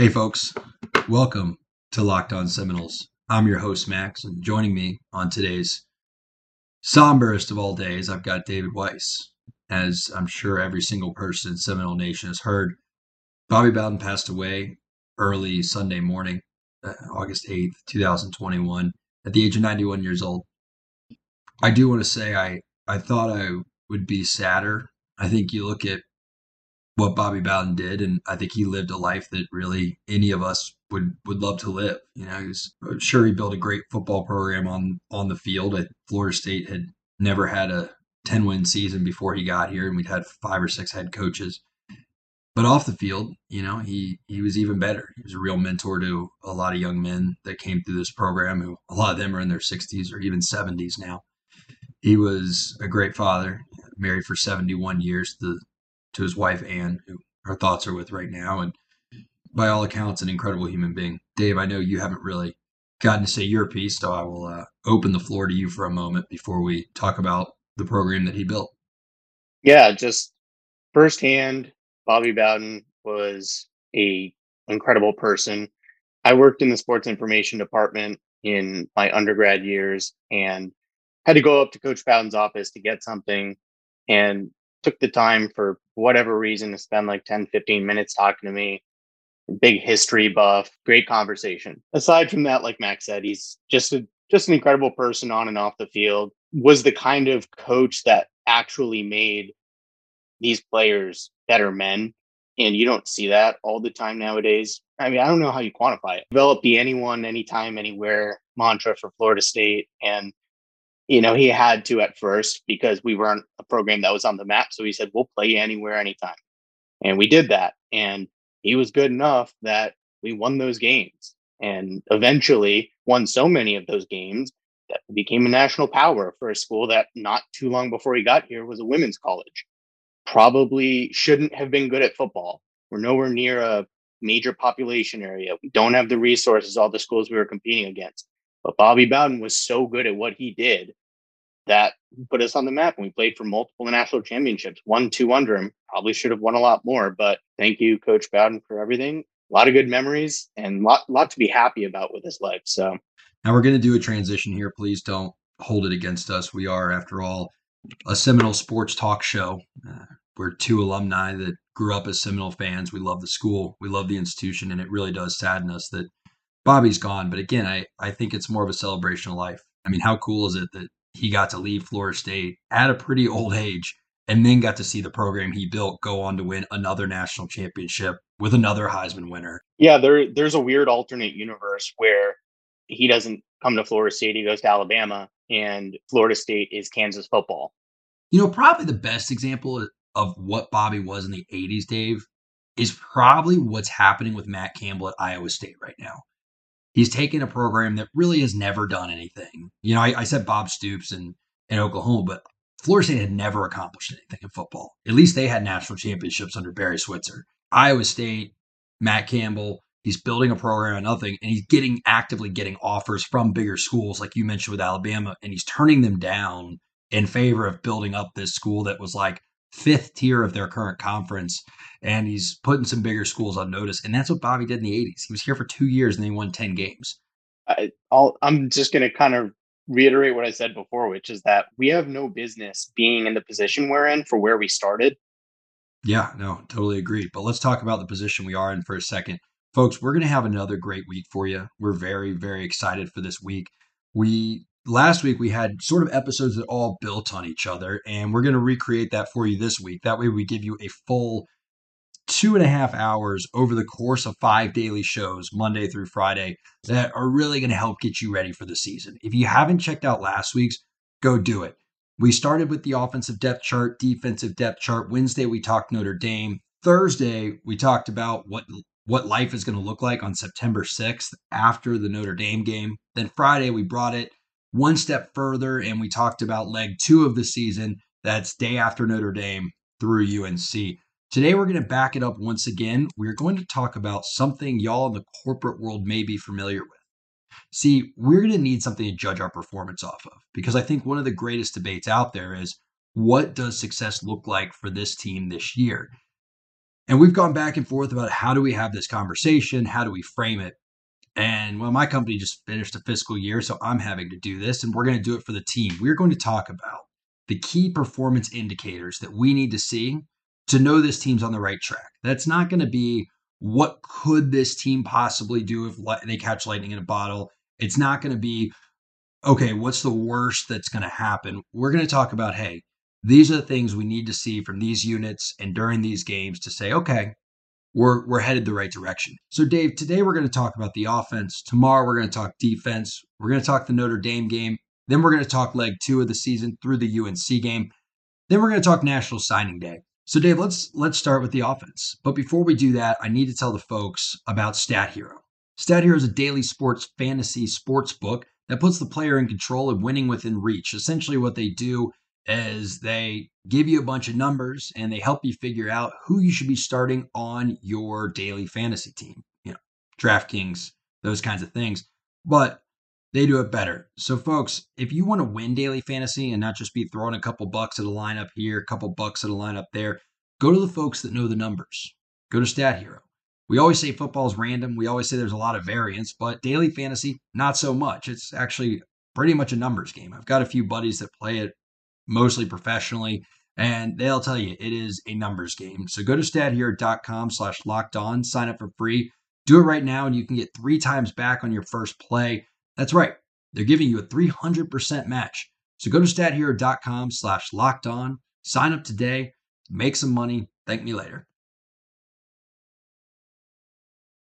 Hey, folks, welcome to Locked On Seminoles. I'm your host, Max, and joining me on today's somberest of all days, I've got David Weiss. As I'm sure every single person in Seminole Nation has heard, Bobby Bowden passed away early Sunday morning, uh, August 8th, 2021, at the age of 91 years old. I do want to say I, I thought I would be sadder. I think you look at what Bobby Bowden did, and I think he lived a life that really any of us would would love to live. You know, he was sure he built a great football program on on the field. At Florida State had never had a ten win season before he got here, and we'd had five or six head coaches. But off the field, you know, he he was even better. He was a real mentor to a lot of young men that came through this program. Who a lot of them are in their sixties or even seventies now. He was a great father, married for seventy one years. The to his wife Anne, who our thoughts are with right now, and by all accounts, an incredible human being. Dave, I know you haven't really gotten to say your piece, so I will uh, open the floor to you for a moment before we talk about the program that he built. Yeah, just firsthand, Bobby Bowden was a incredible person. I worked in the sports information department in my undergrad years and had to go up to Coach Bowden's office to get something. And took the time for whatever reason to spend like 10, 15 minutes talking to me. Big history buff, great conversation. Aside from that, like Max said, he's just a just an incredible person on and off the field. Was the kind of coach that actually made these players better men. And you don't see that all the time nowadays. I mean, I don't know how you quantify it. Develop the anyone, anytime, anywhere mantra for Florida State. And you know, he had to at first because we weren't a program that was on the map. So he said, we'll play anywhere, anytime. And we did that. And he was good enough that we won those games and eventually won so many of those games that became a national power for a school that not too long before he got here was a women's college. Probably shouldn't have been good at football. We're nowhere near a major population area. We don't have the resources all the schools we were competing against. But Bobby Bowden was so good at what he did that put us on the map and we played for multiple national championships, one, two under him. Probably should have won a lot more, but thank you, Coach Bowden, for everything. A lot of good memories and a lot, lot to be happy about with his life. So now we're going to do a transition here. Please don't hold it against us. We are, after all, a Seminole sports talk show. Uh, we're two alumni that grew up as Seminole fans. We love the school, we love the institution, and it really does sadden us that Bobby's gone. But again, I, I think it's more of a celebration of life. I mean, how cool is it that he got to leave Florida State at a pretty old age and then got to see the program he built go on to win another national championship with another Heisman winner. Yeah, there there's a weird alternate universe where he doesn't come to Florida State, he goes to Alabama, and Florida State is Kansas football. You know, probably the best example of what Bobby was in the 80s, Dave, is probably what's happening with Matt Campbell at Iowa State right now he's taken a program that really has never done anything. You know, I, I said Bob Stoops in, in Oklahoma, but Florida State had never accomplished anything in football. At least they had national championships under Barry Switzer. Iowa State, Matt Campbell, he's building a program and nothing, and he's getting actively getting offers from bigger schools, like you mentioned with Alabama, and he's turning them down in favor of building up this school that was like fifth tier of their current conference and he's putting some bigger schools on notice. And that's what Bobby did in the 80s. He was here for two years and they won 10 games. I, I'll, I'm just going to kind of reiterate what I said before, which is that we have no business being in the position we're in for where we started. Yeah, no, totally agree. But let's talk about the position we are in for a second. Folks, we're going to have another great week for you. We're very, very excited for this week. We last week we had sort of episodes that all built on each other, and we're going to recreate that for you this week. That way, we give you a full two and a half hours over the course of five daily shows, Monday through Friday, that are really going to help get you ready for the season. If you haven't checked out last week's, go do it. We started with the offensive depth chart, defensive depth chart. Wednesday, we talked Notre Dame. Thursday, we talked about what what life is going to look like on September 6th after the Notre Dame game. Then Friday, we brought it one step further and we talked about leg two of the season. That's day after Notre Dame through UNC. Today, we're going to back it up once again. We're going to talk about something y'all in the corporate world may be familiar with. See, we're going to need something to judge our performance off of because I think one of the greatest debates out there is what does success look like for this team this year? And we've gone back and forth about how do we have this conversation? How do we frame it? And well, my company just finished a fiscal year, so I'm having to do this, and we're going to do it for the team. We're going to talk about the key performance indicators that we need to see to know this team's on the right track. That's not going to be what could this team possibly do if they catch lightning in a bottle. It's not going to be okay, what's the worst that's going to happen? We're going to talk about hey, these are the things we need to see from these units and during these games to say, okay, we're we're headed the right direction. So Dave, today we're going to talk about the offense. Tomorrow we're going to talk defense. We're going to talk the Notre Dame game. Then we're going to talk leg 2 of the season through the UNC game. Then we're going to talk National Signing Day. So Dave, let's let's start with the offense. But before we do that, I need to tell the folks about Stat Hero. Stat Hero is a daily sports fantasy sports book that puts the player in control of winning within reach. Essentially what they do is they give you a bunch of numbers and they help you figure out who you should be starting on your daily fantasy team. You know, DraftKings, those kinds of things. But they do it better. So, folks, if you want to win daily fantasy and not just be throwing a couple bucks at a lineup here, a couple bucks at a lineup there, go to the folks that know the numbers. Go to Stat Hero. We always say football is random. We always say there's a lot of variance, but daily fantasy, not so much. It's actually pretty much a numbers game. I've got a few buddies that play it mostly professionally, and they'll tell you it is a numbers game. So go to stathero.com slash locked on, sign up for free. Do it right now, and you can get three times back on your first play. That's right. They're giving you a 300% match. So go to stathero.com slash locked on, sign up today, make some money. Thank me later.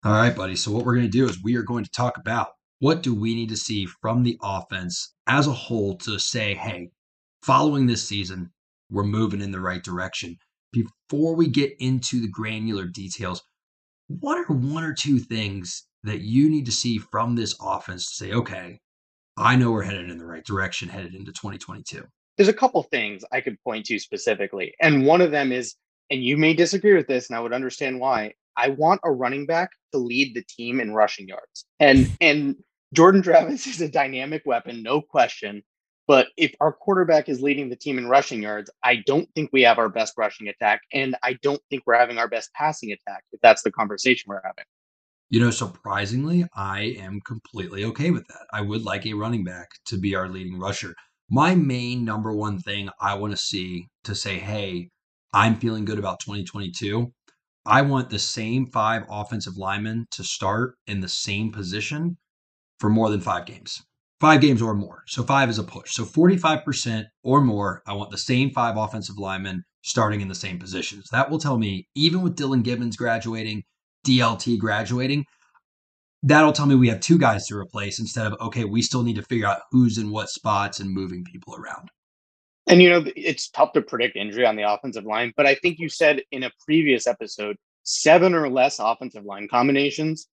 All right, buddy. So what we're going to do is we are going to talk about what do we need to see from the offense as a whole to say, hey, following this season, we're moving in the right direction. Before we get into the granular details, what are one or two things that you need to see from this offense to say, okay, I know we're headed in the right direction headed into 2022? There's a couple things I could point to specifically. And one of them is, and you may disagree with this, and I would understand why. I want a running back to lead the team in rushing yards. And and Jordan Travis is a dynamic weapon, no question. But if our quarterback is leading the team in rushing yards, I don't think we have our best rushing attack. And I don't think we're having our best passing attack, if that's the conversation we're having. You know, surprisingly, I am completely okay with that. I would like a running back to be our leading rusher. My main number one thing I want to see to say, hey, I'm feeling good about 2022. I want the same five offensive linemen to start in the same position for more than five games five games or more. So five is a push. So 45% or more, I want the same five offensive linemen starting in the same positions. That will tell me, even with Dillan Gibbons graduating, DLT graduating, that'll tell me we have two guys to replace instead of, okay, we still need to figure out who's in what spots and moving people around. And, you know, it's tough to predict injury on the offensive line, but I think you said in a previous episode, seven or less offensive line combinations,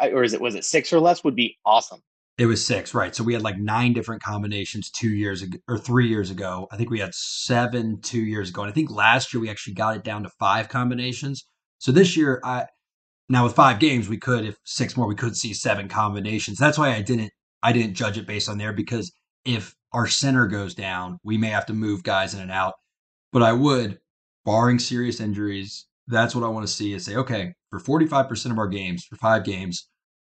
uh, or is it, was it six or less would be awesome. It was six, right? So we had like nine different combinations two years ago or three years ago. I think we had seven two years ago, and I think last year we actually got it down to five combinations. So this year, I now with five games, we could if six more, we could see seven combinations. That's why I didn't I didn't judge it based on there because if our center goes down, we may have to move guys in and out. But I would, barring serious injuries, that's what I want to see is say, okay, for 45% of our games, for five games,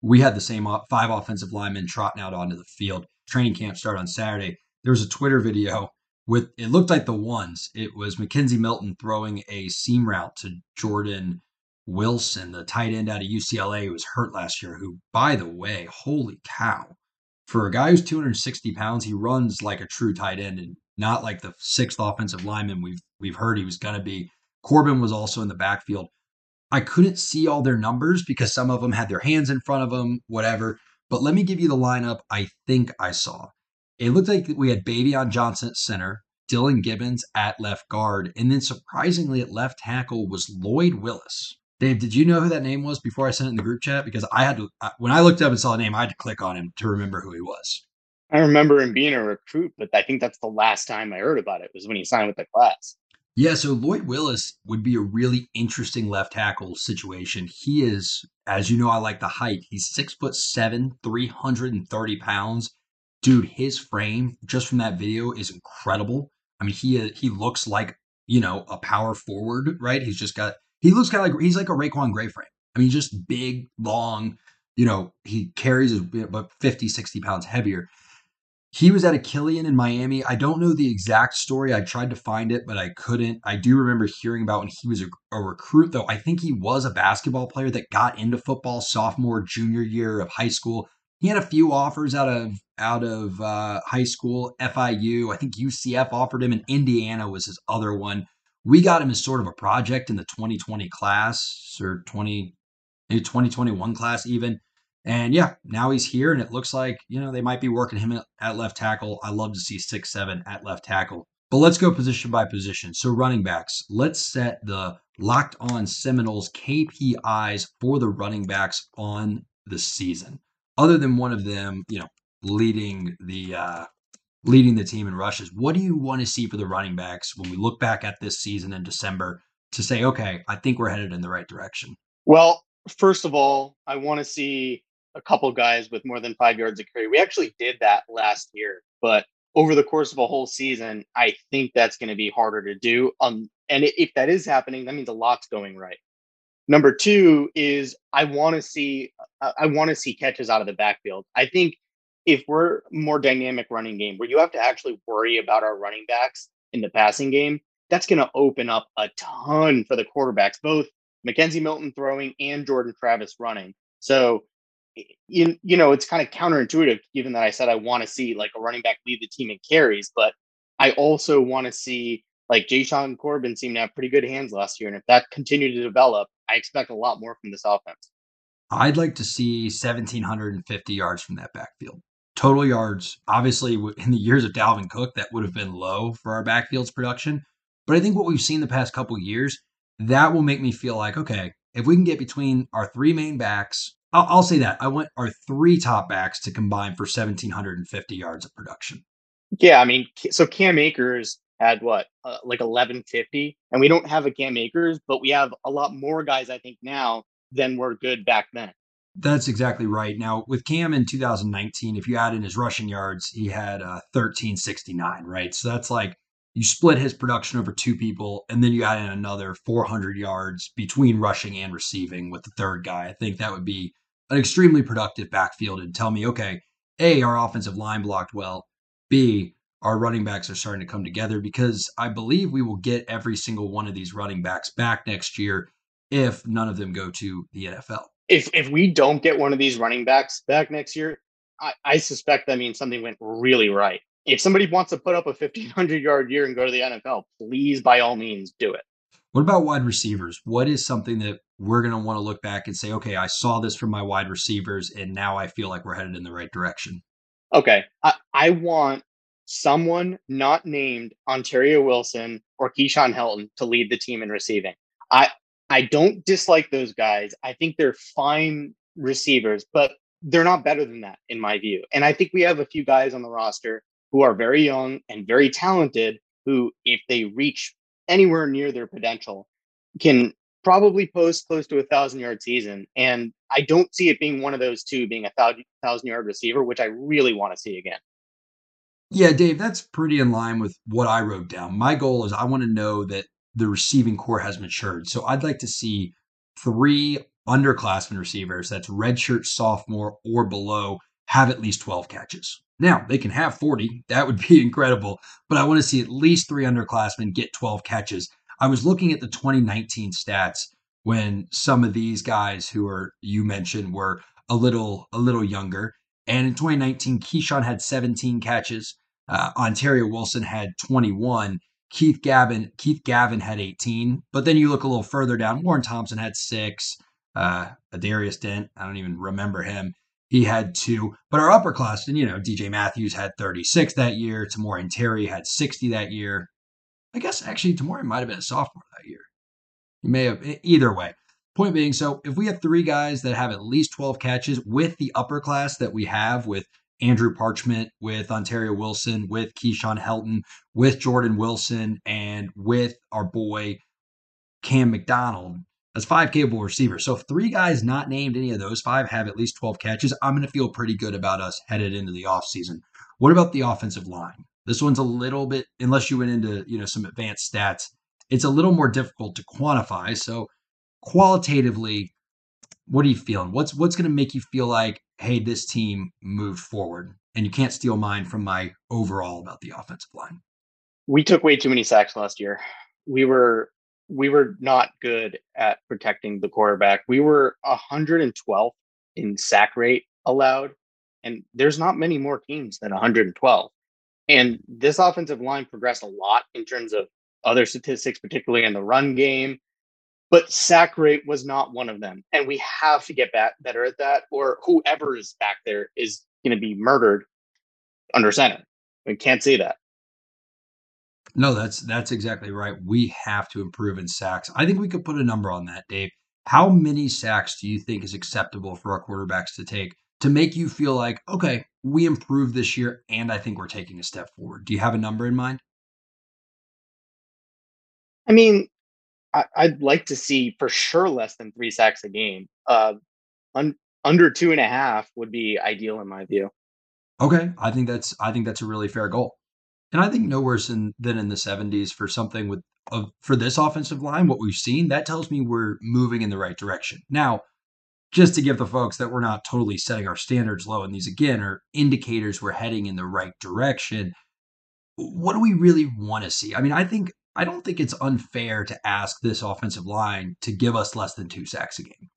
we had the same five offensive linemen trotting out onto the field. Training camp started on Saturday. There was a Twitter video with it looked like the ones. It was McKenzie Milton throwing a seam route to Jordan Wilson, the tight end out of UCLA who was hurt last year, who, by the way, holy cow. For a guy who's 260 pounds, he runs like a true tight end and not like the sixth offensive lineman we've we've heard he was gonna be. Corbin was also in the backfield. I couldn't see all their numbers because some of them had their hands in front of them, whatever. But let me give you the lineup I think I saw. It looked like we had Baveon Johnson at center, Dillan Gibbons at left guard, and then surprisingly at left tackle was Lloyd Willis. Dave, did you know who that name was before I sent it in the group chat? Because I had to, when I looked up and saw the name, I had to click on him to remember who he was. I remember him being a recruit, but I think that's the last time I heard about it was when he signed with the class. Yeah, so Lloyd Willis would be a really interesting left tackle situation. He is, as you know, I like the height. He's six foot seven, 330 pounds. Dude, his frame, just from that video, is incredible. I mean, he uh, he looks like, you know, a power forward, right? He's just got he looks kind of like he's like a RaiQuan Gray frame. I mean, just big, long. You know, he carries about 50, 60 pounds heavier. He was at a Killian in Miami. I don't know the exact story. I tried to find it, but I couldn't. I do remember hearing about when he was a, a, recruit, though. I think he was a basketball player that got into football sophomore, junior year of high school. He had a few offers out of out of uh, high school, FIU. I think UCF offered him, and Indiana was his other one. We got him as sort of a project in the 2020 class or 20 maybe 2021 class even. And yeah, now he's here, and it looks like you know they might be working him at left tackle. I love to see six seven at left tackle. But let's go position by position. So running backs, let's set the locked on Seminoles KPIs for the running backs on the season. Other than one of them, you know, leading the uh, leading the team in rushes. What do you want to see for the running backs when we look back at this season in December to say, okay, I think we're headed in the right direction? Well, first of all, I want to see a couple guys with more than five yards of carry. We actually did that last year, but over the course of a whole season, I think that's going to be harder to do. Um, and if that is happening, that means a lot's going right. Number two is I want to see uh, I want to see catches out of the backfield. I think if we're more dynamic running game where you have to actually worry about our running backs in the passing game, that's going to open up a ton for the quarterbacks, both McKenzie Milton throwing and Jordan Travis running. So you, you know, it's kind of counterintuitive given that I said I want to see like a running back lead the team in carries, but I also want to see like Jashaun Corbin seemed to have pretty good hands last year. And if that continued to develop, I expect a lot more from this offense. I'd like to see 1,750 yards from that backfield. Total yards, obviously, in the years of Dalvin Cook, that would have been low for our backfield's production. But I think what we've seen the past couple years, that will make me feel like, okay, if we can get between our three main backs I'll, I'll say that I want our three top backs to combine for 1,750 yards of production. Yeah, I mean, so Cam Akers had what, uh, like 1150, and we don't have a Cam Akers, but we have a lot more guys, I think, now than were good back then. That's exactly right. Now, with Cam in 2019, if you add in his rushing yards, he had uh, 1369, right? So that's like you split his production over two people, and then you add in another 400 yards between rushing and receiving with the third guy. I think that would be an extremely productive backfield and tell me, okay, A, our offensive line blocked well. B, our running backs are starting to come together because I believe we will get every single one of these running backs back next year if none of them go to the NFL. If if we don't get one of these running backs back next year, I, I suspect that means something went really right. If somebody wants to put up a 1500 yard year and go to the NFL, please by all means do it. What about wide receivers? What is something that we're going to want to look back and say, okay, I saw this from my wide receivers, and now I feel like we're headed in the right direction? Okay. I, I want someone not named Ontaria Wilson or Keyshawn Helton to lead the team in receiving. I I don't dislike those guys. I think they're fine receivers, but they're not better than that in my view. And I think we have a few guys on the roster who are very young and very talented who if they reach anywhere near their potential can probably post close to a thousand yard season. And I don't see it being one of those two being a thousand, thousand yard receiver, which I really want to see again. Yeah, Dave, that's pretty in line with what I wrote down. My goal is I want to know that the receiving core has matured. So I'd like to see three underclassmen receivers that's redshirt sophomore or below have at least 12 catches. Now, they can have 40. That would be incredible. But I want to see at least three underclassmen get 12 catches. I was looking at the 2019 stats when some of these guys who are you mentioned were a little a little younger. And in 2019, Keyshawn had 17 catches. Uh, Ontaria Wilson had 21. Keith Gavin Keith Gavin had 18. But then you look a little further down. Warren Thompson had six. Uh, Darius Dent, I don't even remember him. He had two. But our upperclassmen, you know, DJ Matthews had 36 that year. Tamorrion Terry had 60 that year. I guess actually Tamorrion might have been a sophomore that year. He may have, either way. Point being, so if we have three guys that have at least 12 catches with the upper class that we have with Andrew Parchment, with Ontaria Wilson, with Keyshawn Helton, with Jordan Wilson, and with our boy Cam McDonald, that's five capable receivers. So if three guys not named any of those five have at least 12 catches, I'm going to feel pretty good about us headed into the offseason. What about the offensive line? This one's a little bit, unless you went into you know some advanced stats, it's a little more difficult to quantify. So qualitatively, what are you feeling? What's what's going to make you feel like, hey, this team moved forward? And you can't steal mine from my overall about the offensive line. We took way too many sacks last year. We were we were not good at protecting the quarterback. We were 112 in sack rate allowed, and there's not many more teams than 112. And this offensive line progressed a lot in terms of other statistics, particularly in the run game. But sack rate was not one of them. And we have to get back better at that, or whoever is back there is going to be murdered under center. We can't say that. No, that's that's exactly right. We have to improve in sacks. I think we could put a number on that, Dave. How many sacks do you think is acceptable for our quarterbacks to take to make you feel like, okay, we improved this year and I think we're taking a step forward? Do you have a number in mind? I mean, I, would like to see for sure less than three sacks a game. Uh, un, under two and a half would be ideal in my view. Okay, I think that's I think that's a really fair goal, and I think no worse than than in the '70s for something with of for this offensive line. What we've seen that tells me we're moving in the right direction. Now, just to give the folks that we're not totally setting our standards low, and these again are indicators we're heading in the right direction. What do we really want to see? I mean, I think I don't think it's unfair to ask this offensive line to give us less than two sacks a game.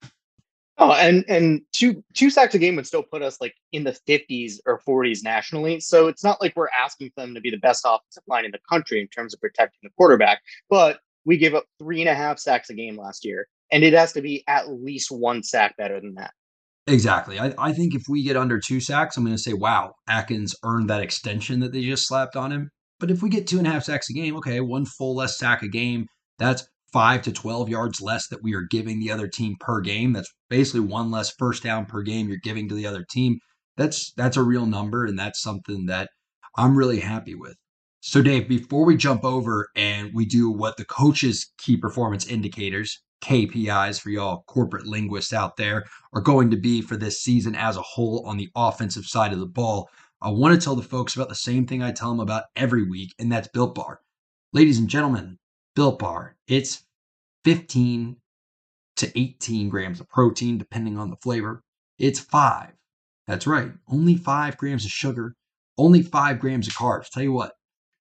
Oh, and and two two sacks a game would still put us like in the 50s or 40s nationally. So it's not like we're asking them to be the best offensive line in the country in terms of protecting the quarterback, but we gave up three and a half sacks a game last year, and it has to be at least one sack better than that. Exactly. I, I think if we get under two sacks, I'm going to say, wow, Atkins earned that extension that they just slapped on him. But if we get two and a half sacks a game, okay, one full less sack a game, that's five to 12 yards less that we are giving the other team per game. That's basically one less first down per game you're giving to the other team. That's that's a real number, and that's something that I'm really happy with. So, Dave, before we jump over and we do what the coaches' key performance indicators, KPIs for y'all corporate linguists out there, are going to be for this season as a whole on the offensive side of the ball, I want to tell the folks about the same thing I tell them about every week, and that's Built Bar. Ladies and gentlemen, Built Bar, it's 15 to 18 grams of protein, depending on the flavor. It's five. That's right, only five grams of sugar, only five grams of carbs. Tell you what,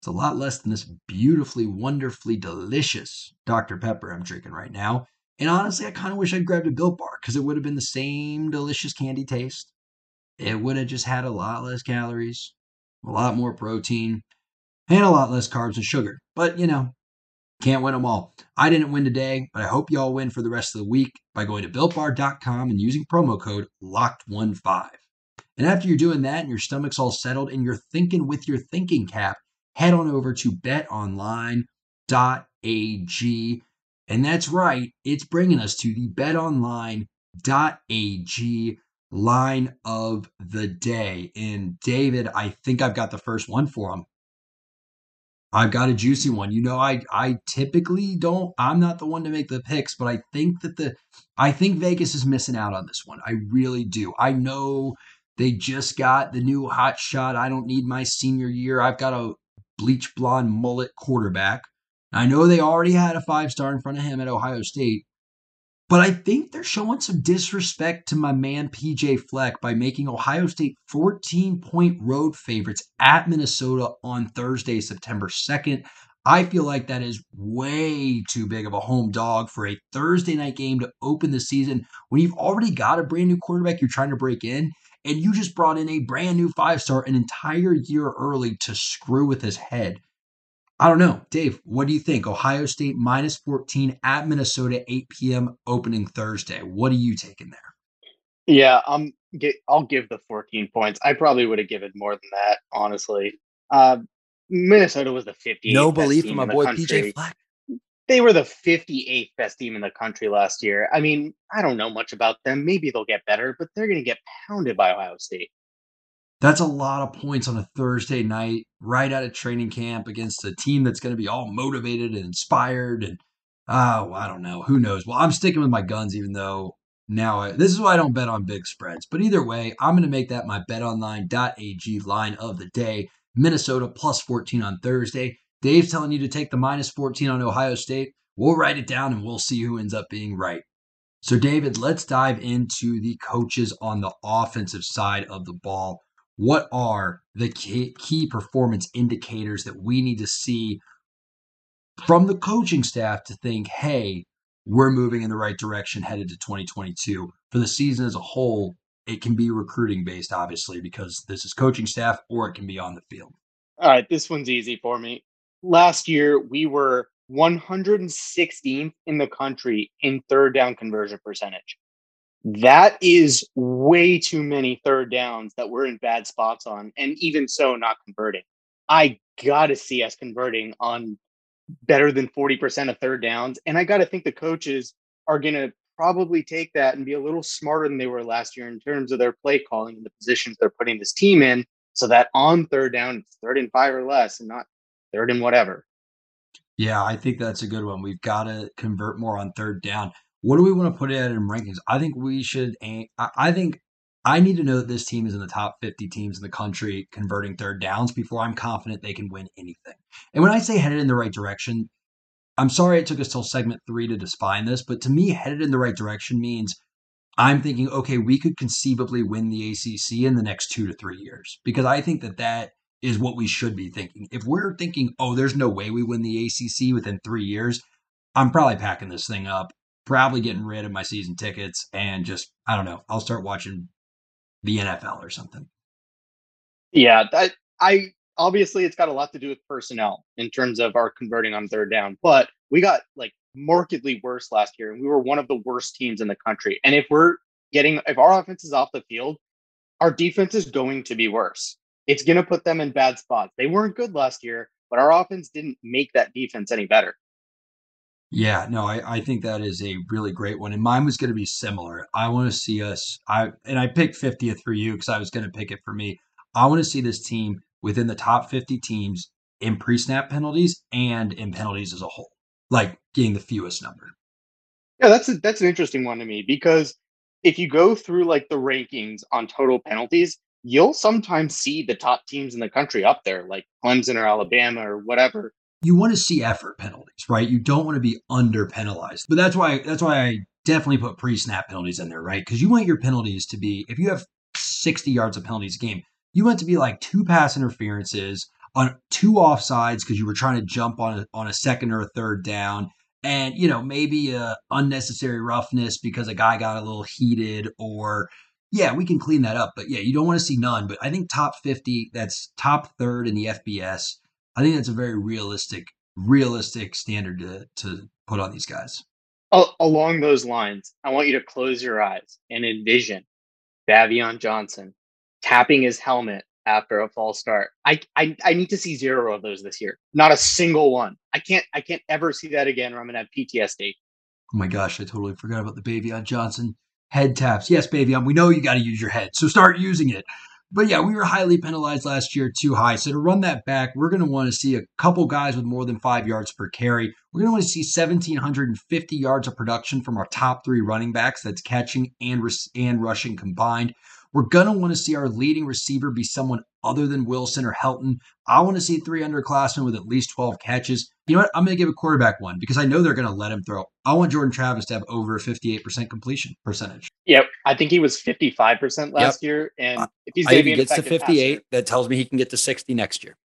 it's a lot less than this beautifully, wonderfully delicious Dr. Pepper I'm drinking right now. And honestly, I kind of wish I'd grabbed a Built Bar because it would have been the same delicious candy taste it would have just had a lot less calories, a lot more protein, and a lot less carbs and sugar. But, you know, can't win them all. I didn't win today, but I hope y'all win for the rest of the week by going to builtbar.com and using promo code LOCKED15. And after you're doing that and your stomach's all settled and you're thinking with your thinking cap, head on over to betonline.ag. And that's right, it's bringing us to the betonline.ag line of the day. And David, I think I've got the first one for him. I've got a juicy one. You know, I I typically don't. I'm not the one to make the picks, but I think that the I think Vegas is missing out on this one. I really do. I know they just got the new hot shot. I don't need my senior year. I've got a bleach blonde mullet quarterback. I know they already had a five star in front of him at Ohio State, but I think they're showing some disrespect to my man PJ Fleck by making Ohio State 14 point road favorites at Minnesota on Thursday, September 2nd. I feel like that is way too big of a home dog for a Thursday night game to open the season when you've already got a brand new quarterback you're trying to break in, and you just brought in a brand new five star an entire year early to screw with his head. I don't know. Dave, what do you think? Ohio State minus 14 at Minnesota, 8 p.m. opening Thursday. What are you taking there? Yeah, um, get, I'll give the 14 points. I probably would have given more than that, honestly. Uh, Minnesota was the 50. No belief in my boy PJ Fleck. They were the 58th best team in the country last year. I mean, I don't know much about them. Maybe they'll get better, but they're going to get pounded by Ohio State. That's a lot of points on a Thursday night, right out of training camp against a team that's going to be all motivated and inspired. And oh, I don't know. Who knows? Well, I'm sticking with my guns, even though now I, this is why I don't bet on big spreads. But either way, I'm going to make that my betonline.ag line of the day. Minnesota plus 14 on Thursday. Dave's telling you to take the minus 14 on Ohio State. We'll write it down and we'll see who ends up being right. So, David, let's dive into the coaches on the offensive side of the ball. What are the key, performance indicators that we need to see from the coaching staff to think, hey, we're moving in the right direction headed to 2022? For the season as a whole, it can be recruiting based, obviously, because this is coaching staff or it can be on the field. All right, this one's easy for me. Last year, we were 116th in the country in third down conversion percentage. That is way too many third downs that we're in bad spots on, and even so, not converting. I got to see us converting on better than 40% of third downs. And I got to think the coaches are to probably take that and be a little smarter than they were last year in terms of their play calling and the positions they're putting this team in so that on third down, third and five or less and not third and whatever. Yeah, I think that's a good one. We've got to convert more on third down. What do we want to put it in rankings? I think we should. I think I need to know that this team is in the top 50 teams in the country converting third downs before I'm confident they can win anything. And when I say headed in the right direction, I'm sorry it took us till segment three to define this, but to me, headed in the right direction means I'm thinking, okay, we could conceivably win the ACC in the next two to three years because I think that that is what we should be thinking. If we're thinking, oh, there's no way we win the ACC within three years, I'm probably packing this thing up, probably getting rid of my season tickets, and just, I don't know, I'll start watching the NFL or something. Yeah, that I obviously it's got a lot to do with personnel in terms of our converting on third down, but we got like markedly worse last year and we were one of the worst teams in the country. And if we're getting if our offense is off the field, our defense is going to be worse. It's going to put them in bad spots. They weren't good last year, but our offense didn't make that defense any better. Yeah, no, I, I think that is a really great one. And mine was going to be similar. I want to see us I and I picked 50th for you because I was going to pick it for me. I want to see this team within the top 50 teams in pre-snap penalties and in penalties as a whole, like getting the fewest number. Yeah, that's a, that's an interesting one to me because if you go through like the rankings on total penalties, you'll sometimes see the top teams in the country up there, like Clemson or Alabama or whatever. You want to see effort penalties, right? You don't want to be under penalized. But that's why that's why I definitely put pre-snap penalties in there, right? Because you want your penalties to be if you have 60 yards of penalties a game, you want to be like two pass interferences on two offsides because you were trying to jump on a, on a second or a third down and you know maybe a unnecessary roughness because a guy got a little heated or yeah we can clean that up but yeah you don't want to see none but i think top 50 that's top third in the fbs i think that's a very realistic realistic standard to, to put on these guys along those lines i want you to close your eyes and envision Baveon Johnson tapping his helmet after a false start. I, I I need to see zero of those this year. Not a single one. I can't I can't ever see that again or I'm gonna have PTSD. Oh my gosh, I totally forgot about the Baveon Johnson head taps. Yes, Baveon, um, we know you got to use your head, so start using it. But yeah, we were highly penalized last year, too high. So to run that back, we're going to want to see a couple guys with more than five yards per carry. We're going to want to see 1,750 yards of production from our top three running backs. That's catching and and rushing combined. We're going to want to see our leading receiver be someone other than Wilson or Helton. I want to see three underclassmen with at least 12 catches. You know what? I'm going to give a quarterback one because I know they're going to let him throw. I want Jordan Travis to have over a 58% completion percentage. Yep. I think he was 55% last yep. year. And if he's if he gets to 58, passer, that tells me he can get to 60 next year.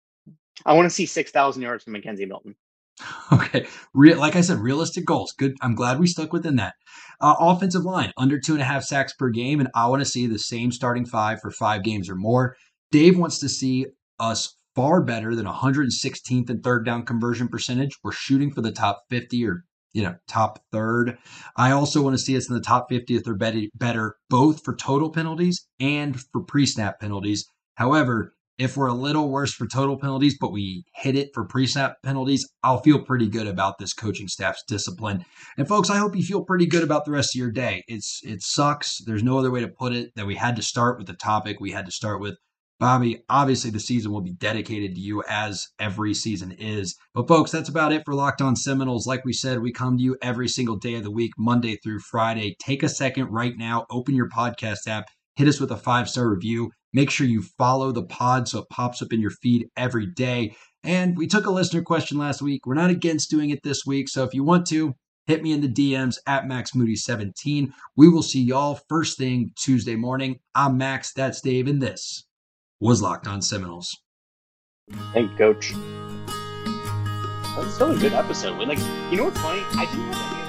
I want to see 6,000 yards from McKenzie Milton. Okay, Real, like I said, realistic goals. Good. I'm glad we stuck within that. Uh, offensive line under two and a half sacks per game, and I want to see the same starting five for five games or more. Dave wants to see us far better than 116th and third down conversion percentage. We're shooting for the top 50 or you know top third. I also want to see us in the top 50th or better, both for total penalties and for pre-snap penalties. However, if we're a little worse for total penalties, but we hit it for pre snap penalties, I'll feel pretty good about this coaching staff's discipline. And folks, I hope you feel pretty good about the rest of your day. It's it sucks. There's no other way to put it that we had to start with the topic we had to start with. Bobby, obviously the season will be dedicated to you as every season is. But folks, that's about it for Locked On Seminoles. Like we said, we come to you every single day of the week, Monday through Friday. Take a second right now, open your podcast app, hit us with a five star review. Make sure you follow the pod so it pops up in your feed every day. And we took a listener question last week. We're not against doing it this week. So if you want to, hit me in the DMs at Max Moody 17. We will see y'all first thing Tuesday morning. I'm Max, that's Dave, and this was Locked On Seminoles. Thank you, Coach. That's still a good episode. Like, you know what's funny? I didn't have any